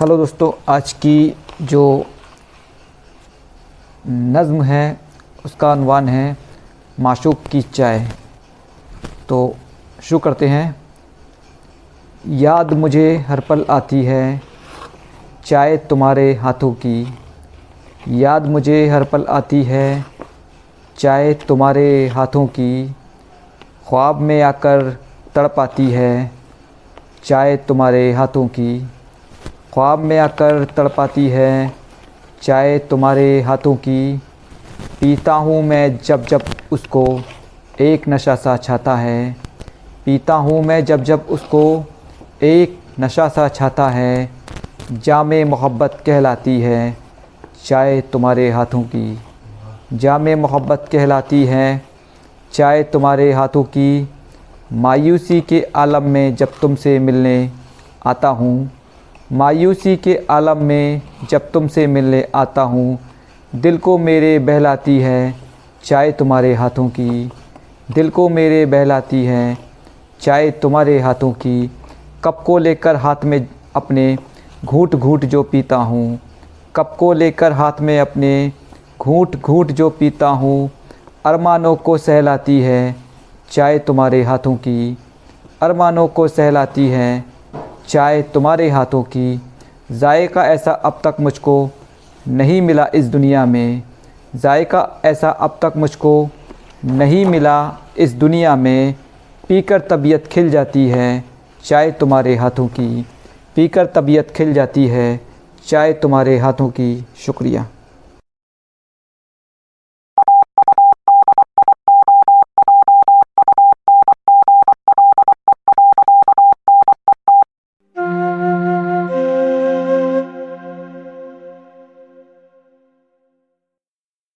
Hello दोस्तों, आज की जो नज़म है, उसका अनवान है माशूक की चाय। तो शुरू करते हैं। याद मुझे हर पल आती है, चाय तुम्हारे हाथों की। याद मुझे हर पल आती है, चाय तुम्हारे हाथों की। ख्वाब में आकर तड़पाती है, चाय तुम्हारे हाथों की। ख्वाब में आकर तड़पाती है। चाय तुम्हारे हाथों की। पीता हूँ मैं जब जब उसको। एक नशा सा छाता है। पीता हूँ मैं जब जब उसको। एक नशा सा छाता है। जाम मोहब्बत कहलाती है। चाय तुम्हारे हाथों की। जाम मोहब्बत कहलाती है। चाय तुम्हारे हाथों की। मायूसी के आलम में जब तुमसे मिलने आता हूँ। मायूसी के आलम में जब तुमसे मिलने आता हूँ, दिल को मेरे बहलाती है चाय तुम्हारे हाथों की। दिल को मेरे बहलाती है चाय तुम्हारे हाथों की। कप को लेकर हाथ में अपने घूट घूट जो पीता हूँ, कप को लेकर हाथ में अपने घूट घूट जो पीता हूँ, अरमानों को सहलाती है चाय तुम्हारे हाथों की। अरमानों को सहलाती है चाय तुम्हारे हाथों की। जायका ऐसा अब तक मुझको नहीं मिला इस दुनिया में। जायका ऐसा अब तक मुझको नहीं मिला इस दुनिया में। पीकर तबीयत खिल जाती है चाय तुम्हारे हाथों की। पीकर तबीयत खिल जाती है चाय तुम्हारे हाथों की। शुक्रिया।